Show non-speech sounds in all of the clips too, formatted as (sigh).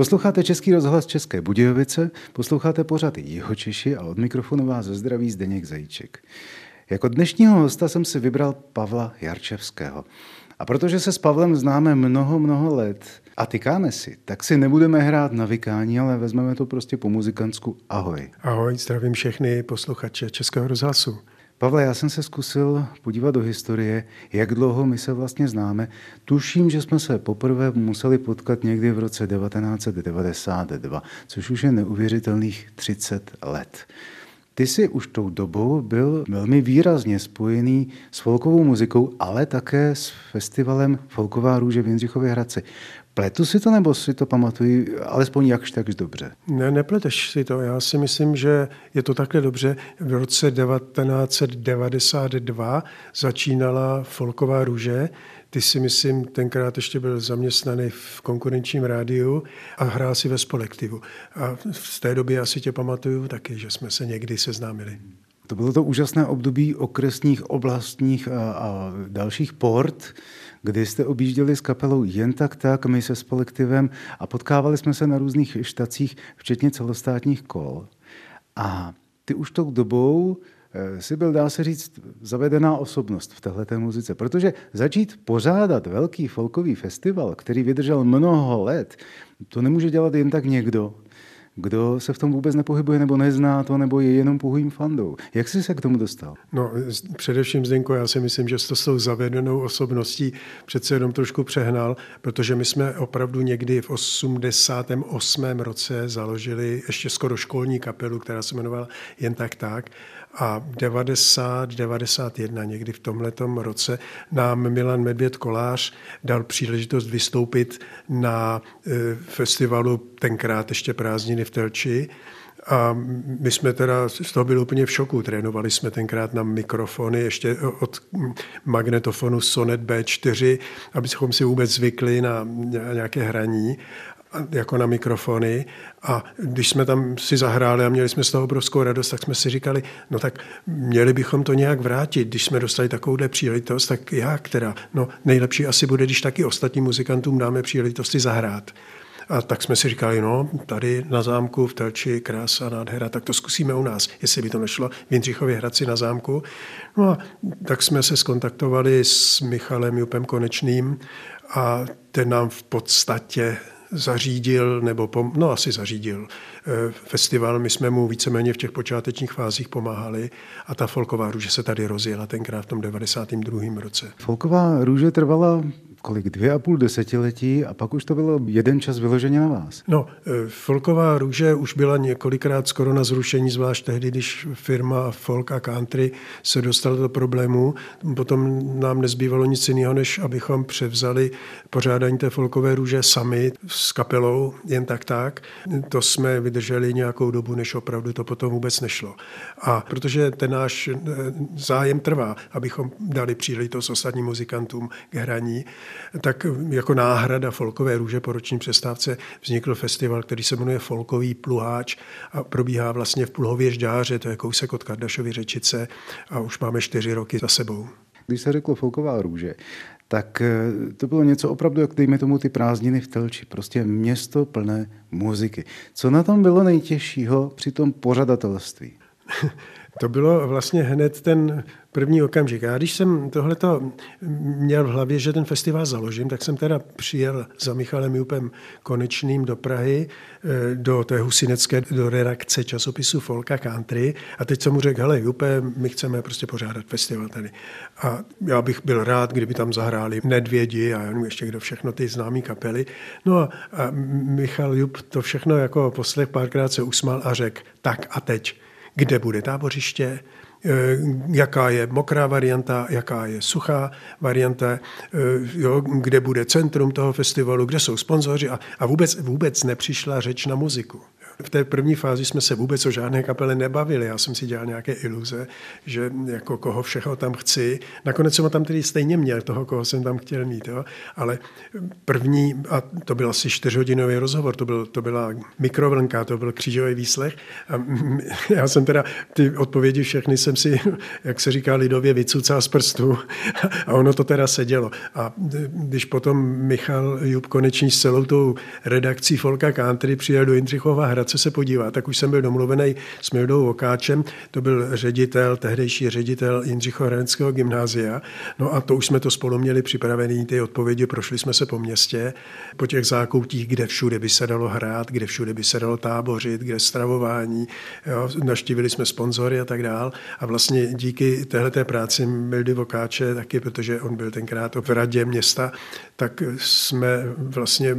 Posloucháte Český rozhlas České Budějovice, posloucháte pořad Jihočeši a od mikrofonu vás zdraví Zdeněk Zajíček. Jako dnešního hosta jsem si vybral Pavla Jarčevského. A protože se s Pavlem známe mnoho, mnoho let a tykáme si, tak si nebudeme hrát na vykání, ale vezmeme to prostě po muzikantsku. Ahoj. Ahoj, zdravím všechny posluchače Českého rozhlasu. Pavle, já jsem se zkusil podívat do historie, jak dlouho my se vlastně známe. Tuším, že jsme se poprvé museli potkat někdy v roce 1992, což už je neuvěřitelných 30 let. Ty jsi už tou dobou byl velmi výrazně spojený s folkovou muzikou, ale také s festivalem Folková růže v Jindřichově Hradci. Pletu si to, nebo si to pamatuji alespoň jakž tak dobře? Ne, nepleteš si to. Já si myslím, že je to takhle dobře. V roce 1992 začínala Folková růže. Ty si myslím, tenkrát ještě byl zaměstnaný v konkurenčním rádiu a hrál si ve spolektivu. A z té doby asi tě pamatuju taky, že jsme se někdy seznámili. To bylo to úžasné období okresních, oblastních a, a dalších port, kdy jste objížděli s kapelou jen tak tak, my se s kolektivem a potkávali jsme se na různých štacích, včetně celostátních kol. A ty už tou dobou eh, si byl, dá se říct, zavedená osobnost v této muzice. Protože začít pořádat velký folkový festival, který vydržel mnoho let, to nemůže dělat jen tak někdo kdo se v tom vůbec nepohybuje nebo nezná to, nebo je jenom pouhým fandou. Jak jsi se k tomu dostal? No, především Zdenko, já si myslím, že to s tou zavedenou osobností přece jenom trošku přehnal, protože my jsme opravdu někdy v 88. roce založili ještě skoro školní kapelu, která se jmenovala Jen tak tak a 90, 91 někdy v tomhletom roce nám Milan Medvěd Kolář dal příležitost vystoupit na e, festivalu tenkrát ještě prázdniny v Telči a my jsme teda z toho byli úplně v šoku. Trénovali jsme tenkrát na mikrofony, ještě od magnetofonu Sonet B4, abychom si vůbec zvykli na nějaké hraní jako na mikrofony a když jsme tam si zahráli a měli jsme z toho obrovskou radost, tak jsme si říkali, no tak měli bychom to nějak vrátit, když jsme dostali takovouhle příležitost, tak jak teda? No nejlepší asi bude, když taky ostatním muzikantům dáme příležitosti zahrát. A tak jsme si říkali, no, tady na zámku v Telči krása, nádhera, tak to zkusíme u nás, jestli by to nešlo v Jindřichově Hradci na zámku. No a tak jsme se skontaktovali s Michalem Jupem Konečným a ten nám v podstatě zařídil, nebo pom, no asi zařídil eh, festival. My jsme mu víceméně v těch počátečních fázích pomáhali a ta folková růže se tady rozjela tenkrát v tom 92. roce. Folková růže trvala kolik, dvě a půl desetiletí a pak už to bylo jeden čas vyloženě na vás. No, e, Folková růže už byla několikrát skoro na zrušení, zvlášť tehdy, když firma Folk a Country se dostala do problémů. Potom nám nezbývalo nic jiného, než abychom převzali pořádání té Folkové růže sami s kapelou, jen tak tak. To jsme vydrželi nějakou dobu, než opravdu to potom vůbec nešlo. A protože ten náš e, zájem trvá, abychom dali příležitost ostatním muzikantům k hraní, tak jako náhrada folkové růže po roční přestávce vznikl festival, který se jmenuje Folkový pluháč a probíhá vlastně v Pluhově žďáře, to je kousek od Kardašovy řečice a už máme čtyři roky za sebou. Když se řeklo Folková růže, tak eh, to bylo něco opravdu, jak dejme tomu ty prázdniny v Telči. Prostě město plné muziky. Co na tom bylo nejtěžšího při tom pořadatelství? (laughs) to bylo vlastně hned ten první okamžik. Já když jsem tohleto měl v hlavě, že ten festival založím, tak jsem teda přijel za Michalem Jupem Konečným do Prahy, eh, do té husinecké, do redakce časopisu Folka Country a teď jsem mu řekl, hele Jupe, my chceme prostě pořádat festival tady. A já bych byl rád, kdyby tam zahráli Nedvědi a ještě kdo všechno ty známý kapely. No a, a Michal Jup to všechno jako poslech párkrát se usmál a řekl, tak a teď, kde bude tábořiště, Eh, jaká je mokrá varianta, jaká je suchá varianta, eh, jo, kde bude centrum toho festivalu, kde jsou sponzoři a, a vůbec, vůbec nepřišla řeč na muziku. V té první fázi jsme se vůbec o žádné kapele nebavili. Já jsem si dělal nějaké iluze, že jako koho všeho tam chci. Nakonec jsem ho tam tedy stejně měl, toho, koho jsem tam chtěl mít. Jo? Ale první, a to byl asi čtyřhodinový rozhovor, to, byl, to byla mikrovlnka, to byl křížový výslech. A já jsem teda ty odpovědi všechny jsem si, jak se říká lidově, vycucal z prstů. A ono to teda sedělo. A když potom Michal Jub konečně s celou tou redakcí Folka Country přijel do Jindřichova Hradce se podívat, tak už jsem byl domluvený s Mildou Vokáčem, to byl ředitel, tehdejší ředitel Jindřichova Hradeckého gymnázia. No a to už jsme to spolu měli připravený, ty odpovědi, prošli jsme se po městě, po těch zákoutích, kde všude by se dalo hrát, kde všude by se dalo tábořit, kde stravování, jo, naštívili jsme sponzory a tak dál. A vlastně díky téhleté práci Mildy Vokáče taky, protože on byl tenkrát v radě města, tak jsme vlastně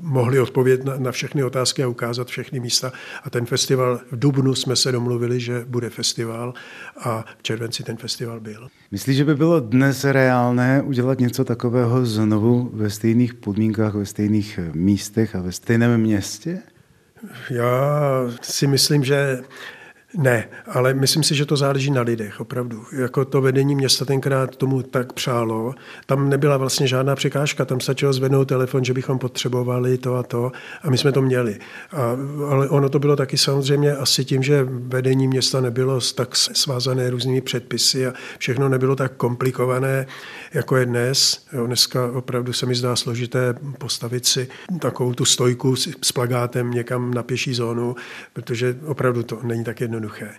mohli odpovědět na, na všechny otázky a ukázat všechny místa. A ten festival v Dubnu jsme se domluvili, že bude festival a v červenci ten festival byl. Myslíš, že by bylo dnes reálné udělat něco takového znovu ve stejných podmínkách, ve stejných místech a ve stejném městě? Já si myslím, že ne, ale myslím si, že to záleží na lidech, opravdu. Jako to vedení města tenkrát tomu tak přálo. Tam nebyla vlastně žádná překážka, tam stačilo zvednout telefon, že bychom potřebovali to a to a my jsme to měli. A, ale ono to bylo taky samozřejmě asi tím, že vedení města nebylo tak svázané různými předpisy a všechno nebylo tak komplikované, jako je dnes. Jo, dneska opravdu se mi zdá složité postavit si takovou tu stojku s, s plagátem někam na pěší zónu, protože opravdu to není tak jednoduché jednoduché.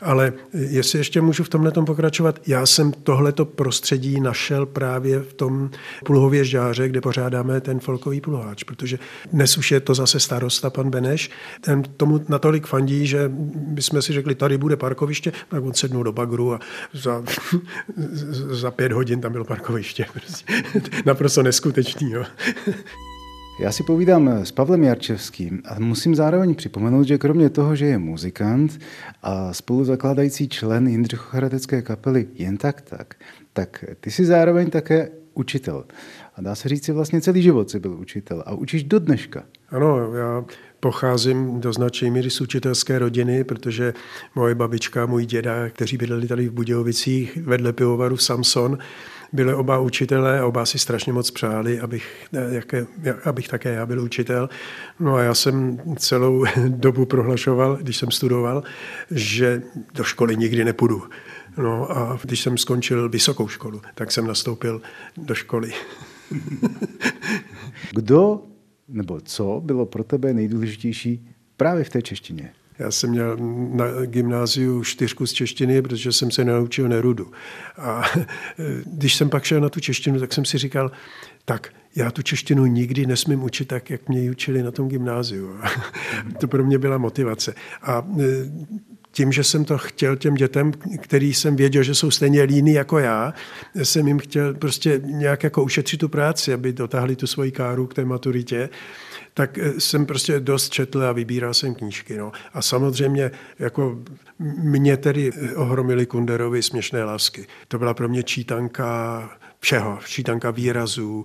Ale jestli ještě můžu v tomhle pokračovat, já jsem tohleto prostředí našel právě v tom Pulhově žáře, kde pořádáme ten folkový pulháč, protože dnes už je to zase starosta, pan Beneš, ten tomu natolik fandí, že bychom si řekli, tady bude parkoviště, tak on sednul do bagru a za, za pět hodin tam bylo parkoviště. (laughs) Prostě. Naprosto neskutečný. Jo. Já si povídám s Pavlem Jarčevským a musím zároveň připomenout, že kromě toho, že je muzikant a spoluzakládající člen Jindřichochradecké kapely Jen tak tak, tak ty jsi zároveň také učitel. A dá se říct, že vlastně celý život jsi byl učitel a učíš do dneška. Ano, já pocházím do značné míry z učitelské rodiny, protože moje babička, můj děda, kteří bydleli tady v Budějovicích vedle pivovaru Samson, byli oba učitelé a oba si strašně moc přáli, abych, jaké, abych také já byl učitel. No a já jsem celou (laughs) dobu prohlašoval, když jsem studoval, že do školy nikdy nepůjdu. No a když jsem skončil vysokou školu, tak jsem nastoupil do školy. (laughs) Kdo nebo co bylo pro tebe nejdůležitější právě v té češtině? Já jsem měl na gymnáziu čtyřku z češtiny, protože jsem se naučil Nerudu. A (laughs) když jsem pak šel na tu češtinu, tak jsem si říkal, tak já tu češtinu nikdy nesmím učit tak, jak mě ji učili na tom gymnáziu. (laughs) to pro mě byla motivace. A e, tím, že jsem to chtěl těm dětem, který jsem věděl, že jsou stejně líní jako já, jsem jim chtěl prostě nějak jako ušetřit tu práci, aby dotáhli tu svoji káru k té maturitě tak eh, jsem prostě dost četl a vybíral jsem knížky. No. A samozřejmě jako mě tedy eh, ohromily Kunderovi směšné lásky. To byla pro mě čítanka všeho, čítanka výrazů,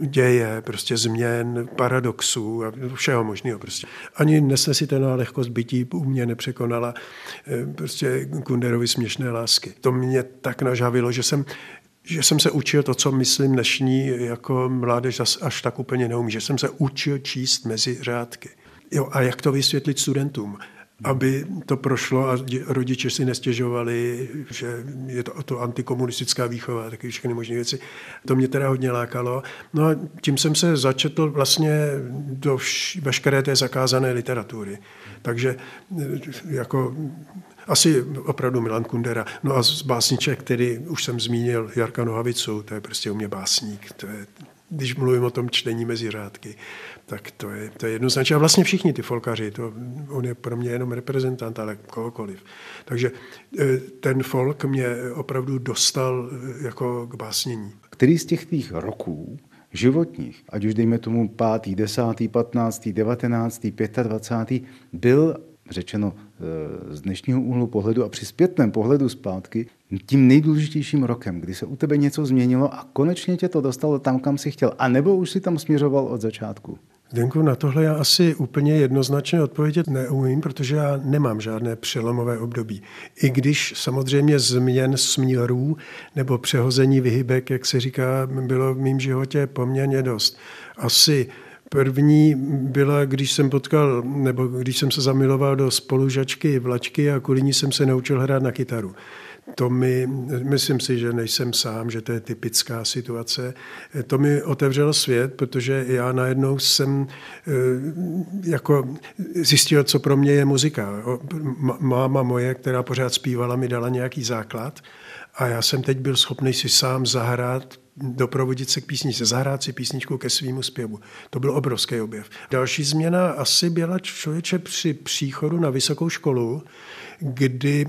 děje, prostě změn, paradoxů a všeho možného prostě. Ani nesnesitelná lehkost bytí u mě nepřekonala eh, prostě Kunderovi směšné lásky. To mě tak nažavilo, že jsem že jsem se učil to, co myslím dnešní jako mládež až tak úplně neumí, že jsem se učil číst mezi řádky. Jo, a jak to vysvětlit studentům? Aby to prošlo a rodiče si nestěžovali, že je to, to antikomunistická výchova, taky všechny možné věci. To mě teda hodně lákalo. No a tím jsem se začetl vlastně do vš- veškeré té zakázané literatury. Takže jako asi opravdu Milan Kundera. No a z básniček, který už jsem zmínil, Jarka Nohavicu, to je prostě u mě básník. To je, když mluvím o tom čtení mezi řádky, tak to je, to je jednoznačně. A vlastně všichni ty folkaři, to, on je pro mě jenom reprezentant, ale kohokoliv. Takže e, ten folk mě opravdu dostal e, jako k básnění. Který z těch tvých roků životních, ať už dejme tomu pátý, desátý, patnáctý, devatenáctý, pětadvacátý, byl řečeno eh, z dnešního úhlu pohledu a při zpětném pohledu zpátky, tím nejdůležitějším rokem, kdy se u tebe něco změnilo a konečně tě to dostalo tam, kam si chtěl, a nebo už si tam směřoval od začátku? Zdenku, na tohle já asi úplně jednoznačně odpovědět neumím, protože já nemám žádné přelomové období. I když samozřejmě změn směrů nebo přehození vyhybek, jak se říká, bylo v mém životě poměrně dost. Asi První byla, když jsem potkal, nebo když jsem se zamiloval do spolužačky Vlačky a kvůli ní jsem se naučil hrát na kytaru to mi, myslím si, že nejsem sám, že to je typická situace. To mi otevřelo svět, protože já najednou jsem eh, jako zjistil, co pro mě je muzika. Máma moje, která pořád zpívala, mi dala nějaký základ a já jsem teď byl schopný si sám zahrát doprovodit se k písničce, zahrát si písničku ke svýmu zpěvu. To byl obrovský objev. Další změna asi byla člověče při příchodu na vysokou školu, kdy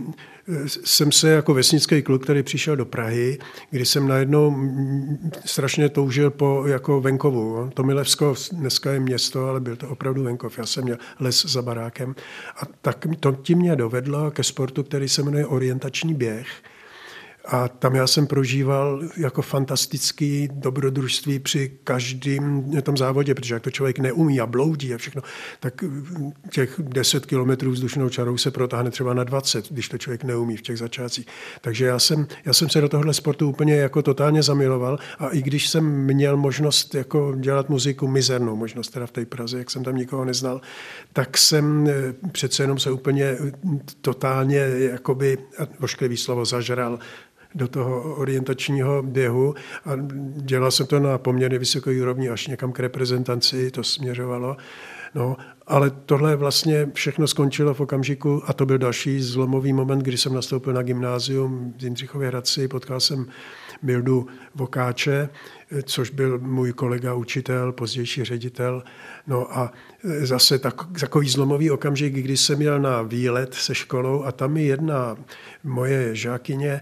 jsem se jako vesnický kluk, který přišel do Prahy, kdy jsem najednou strašně toužil po jako venkovu. Tomilevsko dneska je město, ale byl to opravdu venkov. Já jsem měl les za barákem. A tak to tím mě dovedlo ke sportu, který se jmenuje orientační běh a tam já jsem prožíval jako fantastický dobrodružství při každém tom závodě, protože jak to člověk neumí a bloudí a všechno, tak těch 10 kilometrů vzdušnou čarou se protáhne třeba na 20, když to člověk neumí v těch začátcích. Takže já jsem, já jsem se do tohle sportu úplně jako totálně zamiloval a i když jsem měl možnost jako dělat muziku, mizernou možnost teda v té Praze, jak jsem tam nikoho neznal, tak jsem eh, přece jenom se úplně totálně jakoby, ošklivý slovo, zažral do toho orientačního běhu a dělal jsem to na poměrně vysoké úrovni až někam k reprezentaci, to směřovalo. No, ale tohle vlastně všechno skončilo v okamžiku a to byl další zlomový moment, kdy jsem nastoupil na gymnázium v Jindřichově Hradci, potkal jsem Mildu Vokáče, což byl můj kolega, učitel, pozdější ředitel. No a zase tak, takový zlomový okamžik, kdy jsem měl na výlet se školou a tam mi jedna moje žákyně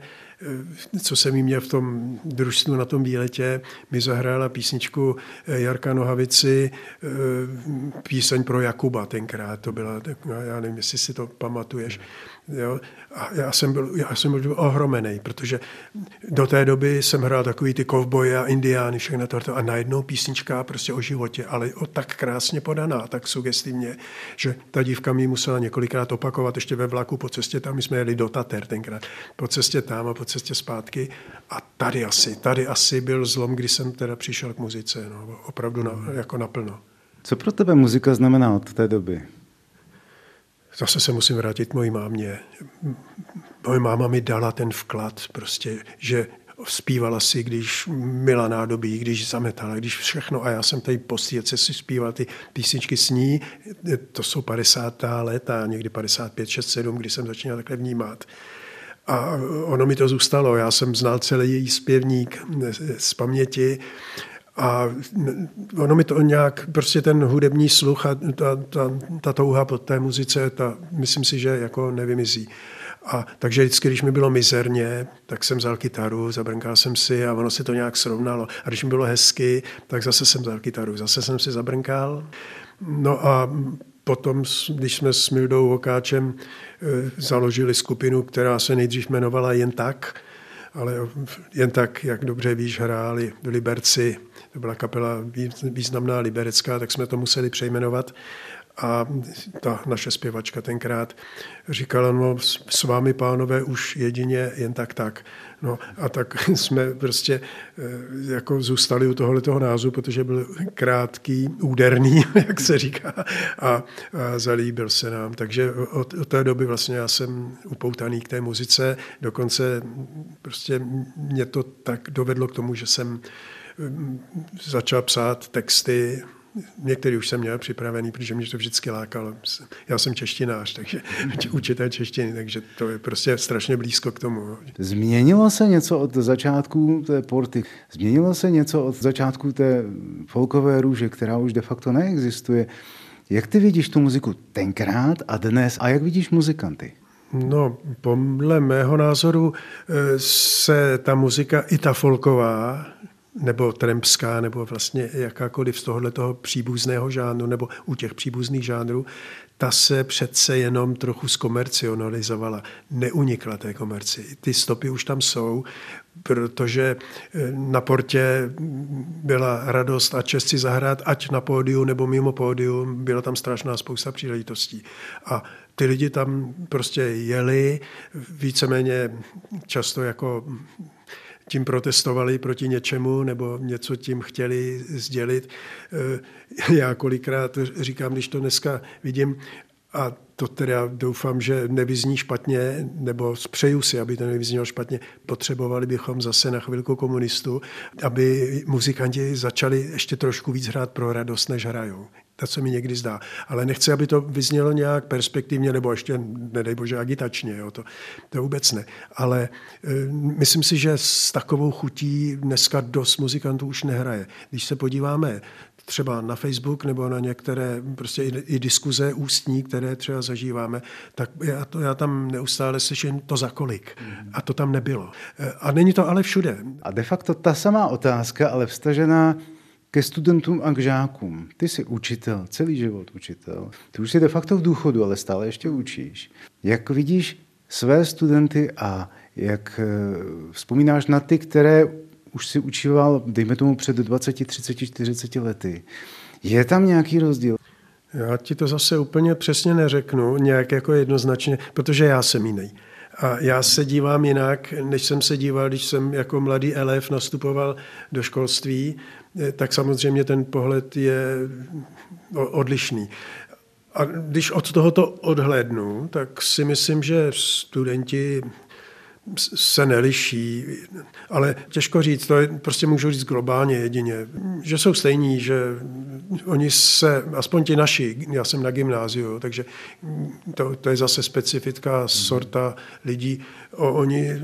co jsem jí měl v tom družstvu na tom výletě, mi zahrála písničku eh, Jarka Nohavici, eh, píseň pro Jakuba tenkrát, to byla, já nevím, jestli si to pamatuješ. Jo? A já jsem, byl, já jsem byl ohromený, protože do té doby jsem hrál takový ty kovboje a indiány, všechno to a najednou písnička prostě o životě, ale o tak krásně podaná, tak sugestivně, že ta dívka mi musela několikrát opakovat ještě ve vlaku po cestě tam, my jsme jeli do Tater tenkrát, po cestě tam a po cestě zpátky a tady asi, tady asi byl zlom, kdy jsem teda přišel k muzice, no, opravdu na, jako naplno. Co pro tebe muzika znamená od té doby? Zase se musím vrátit mojí mámě. Moje máma mi dala ten vklad, prostě, že zpívala si, když mila nádobí, když zametala, když všechno. A já jsem tady po si zpíval ty písničky s ní. To jsou 50. a někdy 55, 6, 7, kdy jsem začínal takhle vnímat. A ono mi to zůstalo. Já jsem znal celý její zpěvník z paměti a ono mi to nějak, prostě ten hudební sluch a ta, ta, ta touha po té muzice, ta, myslím si, že jako nevymizí. A takže vždycky, když mi bylo mizerně, tak jsem vzal kytaru, zabrnkal jsem si a ono se to nějak srovnalo. A když mi bylo hezky, tak zase jsem vzal kytaru, zase jsem si zabrnkal. No a potom, když jsme s Mildou Vokáčem eh, založili skupinu, která se nejdřív jmenovala Jen tak, ale jen tak, jak dobře víš, hráli v Liberci to byla kapela významná liberecká, tak jsme to museli přejmenovat. A ta naše zpěvačka tenkrát říkala, no s vámi pánové už jedině jen tak tak. No a tak (laughs) jsme prostě eh, jako zůstali u tohoto názvu, protože byl krátký, úderný, (laughs) jak se říká, a, a zalíbil se nám. Takže od, od té doby vlastně já jsem upoutaný k té muzice, dokonce prostě mě to tak dovedlo k tomu, že jsem začal psát texty, Některý už jsem měl připravený, protože mě to vždycky lákalo. Já jsem češtinář, takže učitel češtiny, takže to je prostě strašně blízko k tomu. Změnilo se něco od začátku té porty? Změnilo se něco od začátku té folkové růže, která už de facto neexistuje? Jak ty vidíš tu muziku tenkrát a dnes a jak vidíš muzikanty? No, podle mého názoru eh, se ta muzika, i ta folková, nebo trempská, nebo vlastně jakákoliv z tohohle toho příbuzného žánru, nebo u těch příbuzných žánrů, ta se přece jenom trochu zkomercionalizovala, neunikla té komerci. Ty stopy už tam jsou, protože eh, na portě byla radost a čest si zahrát, ať na pódiu nebo mimo pódium, byla tam strašná spousta příležitostí. A ty lidi tam prostě jeli, víceméně často jako tím protestovali proti něčemu nebo něco tím chtěli sdělit. Eh, já kolikrát říkám, když to dneska vidím, a to teda doufám, že nevyzní špatně, nebo přeju si, aby to nevyznělo špatně, potřebovali bychom zase na chvilku komunistu, aby muzikanti začali ještě trošku víc hrát pro radost, než hrajou. To se mi někdy zdá. Ale nechci, aby to vyznělo nějak perspektivně, nebo ještě, nedej bože, agitačně. Jo. To, to vůbec ne. Ale e, myslím si, že s takovou chutí dneska dost muzikantů už nehraje. Když se podíváme třeba na Facebook nebo na některé prostě i, i diskuze ústní, které třeba zažíváme, tak já, to, já tam neustále slyším to za kolik. Mhm. A to tam nebylo. E, a není to ale všude. A de facto ta samá otázka, ale vstažená ke studentům a k žákům. Ty jsi učitel, celý život učitel. Ty už jsi de facto v důchodu, ale stále ještě učíš. Jak vidíš své studenty a jak e, vzpomínáš na ty, které už si učíval, dejme tomu, před 20, 30, 40 lety. Je tam nějaký rozdíl? Já ti to zase úplně přesně neřeknu, nějak jako jednoznačně, protože já jsem jiný. A já se dívám jinak, než jsem se díval, když jsem jako mladý elef nastupoval do školství, tak samozřejmě ten pohled je odlišný. A když od tohoto odhlédnu, tak si myslím, že studenti se neliší, ale těžko říct, to je, prostě můžu říct globálně jedině, že jsou stejní, že oni se, aspoň ti naši, já jsem na gymnáziu, takže to, to je zase specifická sorta lidí, o, oni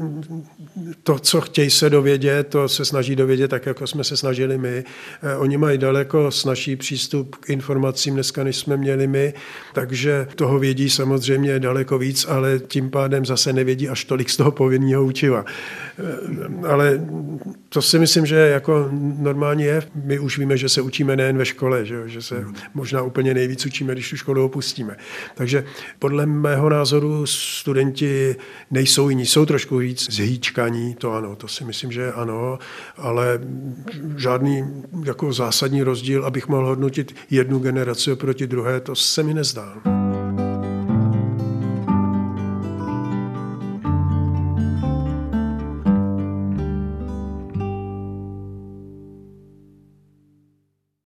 to, co chtějí se dovědět, to se snaží dovědět tak, jako jsme se snažili my. E, oni mají daleko snažší přístup k informacím dneska, než jsme měli my, takže toho vědí samozřejmě daleko víc, ale tím pádem zase nevědí až tolik z toho povinného učiva. E, ale to si myslím, že jako normálně je. My už víme, že se učíme nejen ve škole, že, že se možná úplně nejvíc učíme, když tu školu opustíme. Takže podle mého názoru studenti nejsou jiní, jsou trošku víc zhýčkaní, to ano, to si myslím, že ano, ale žádný jako zásadní rozdíl, abych mohl hodnotit jednu generaci oproti druhé, to se mi nezdá.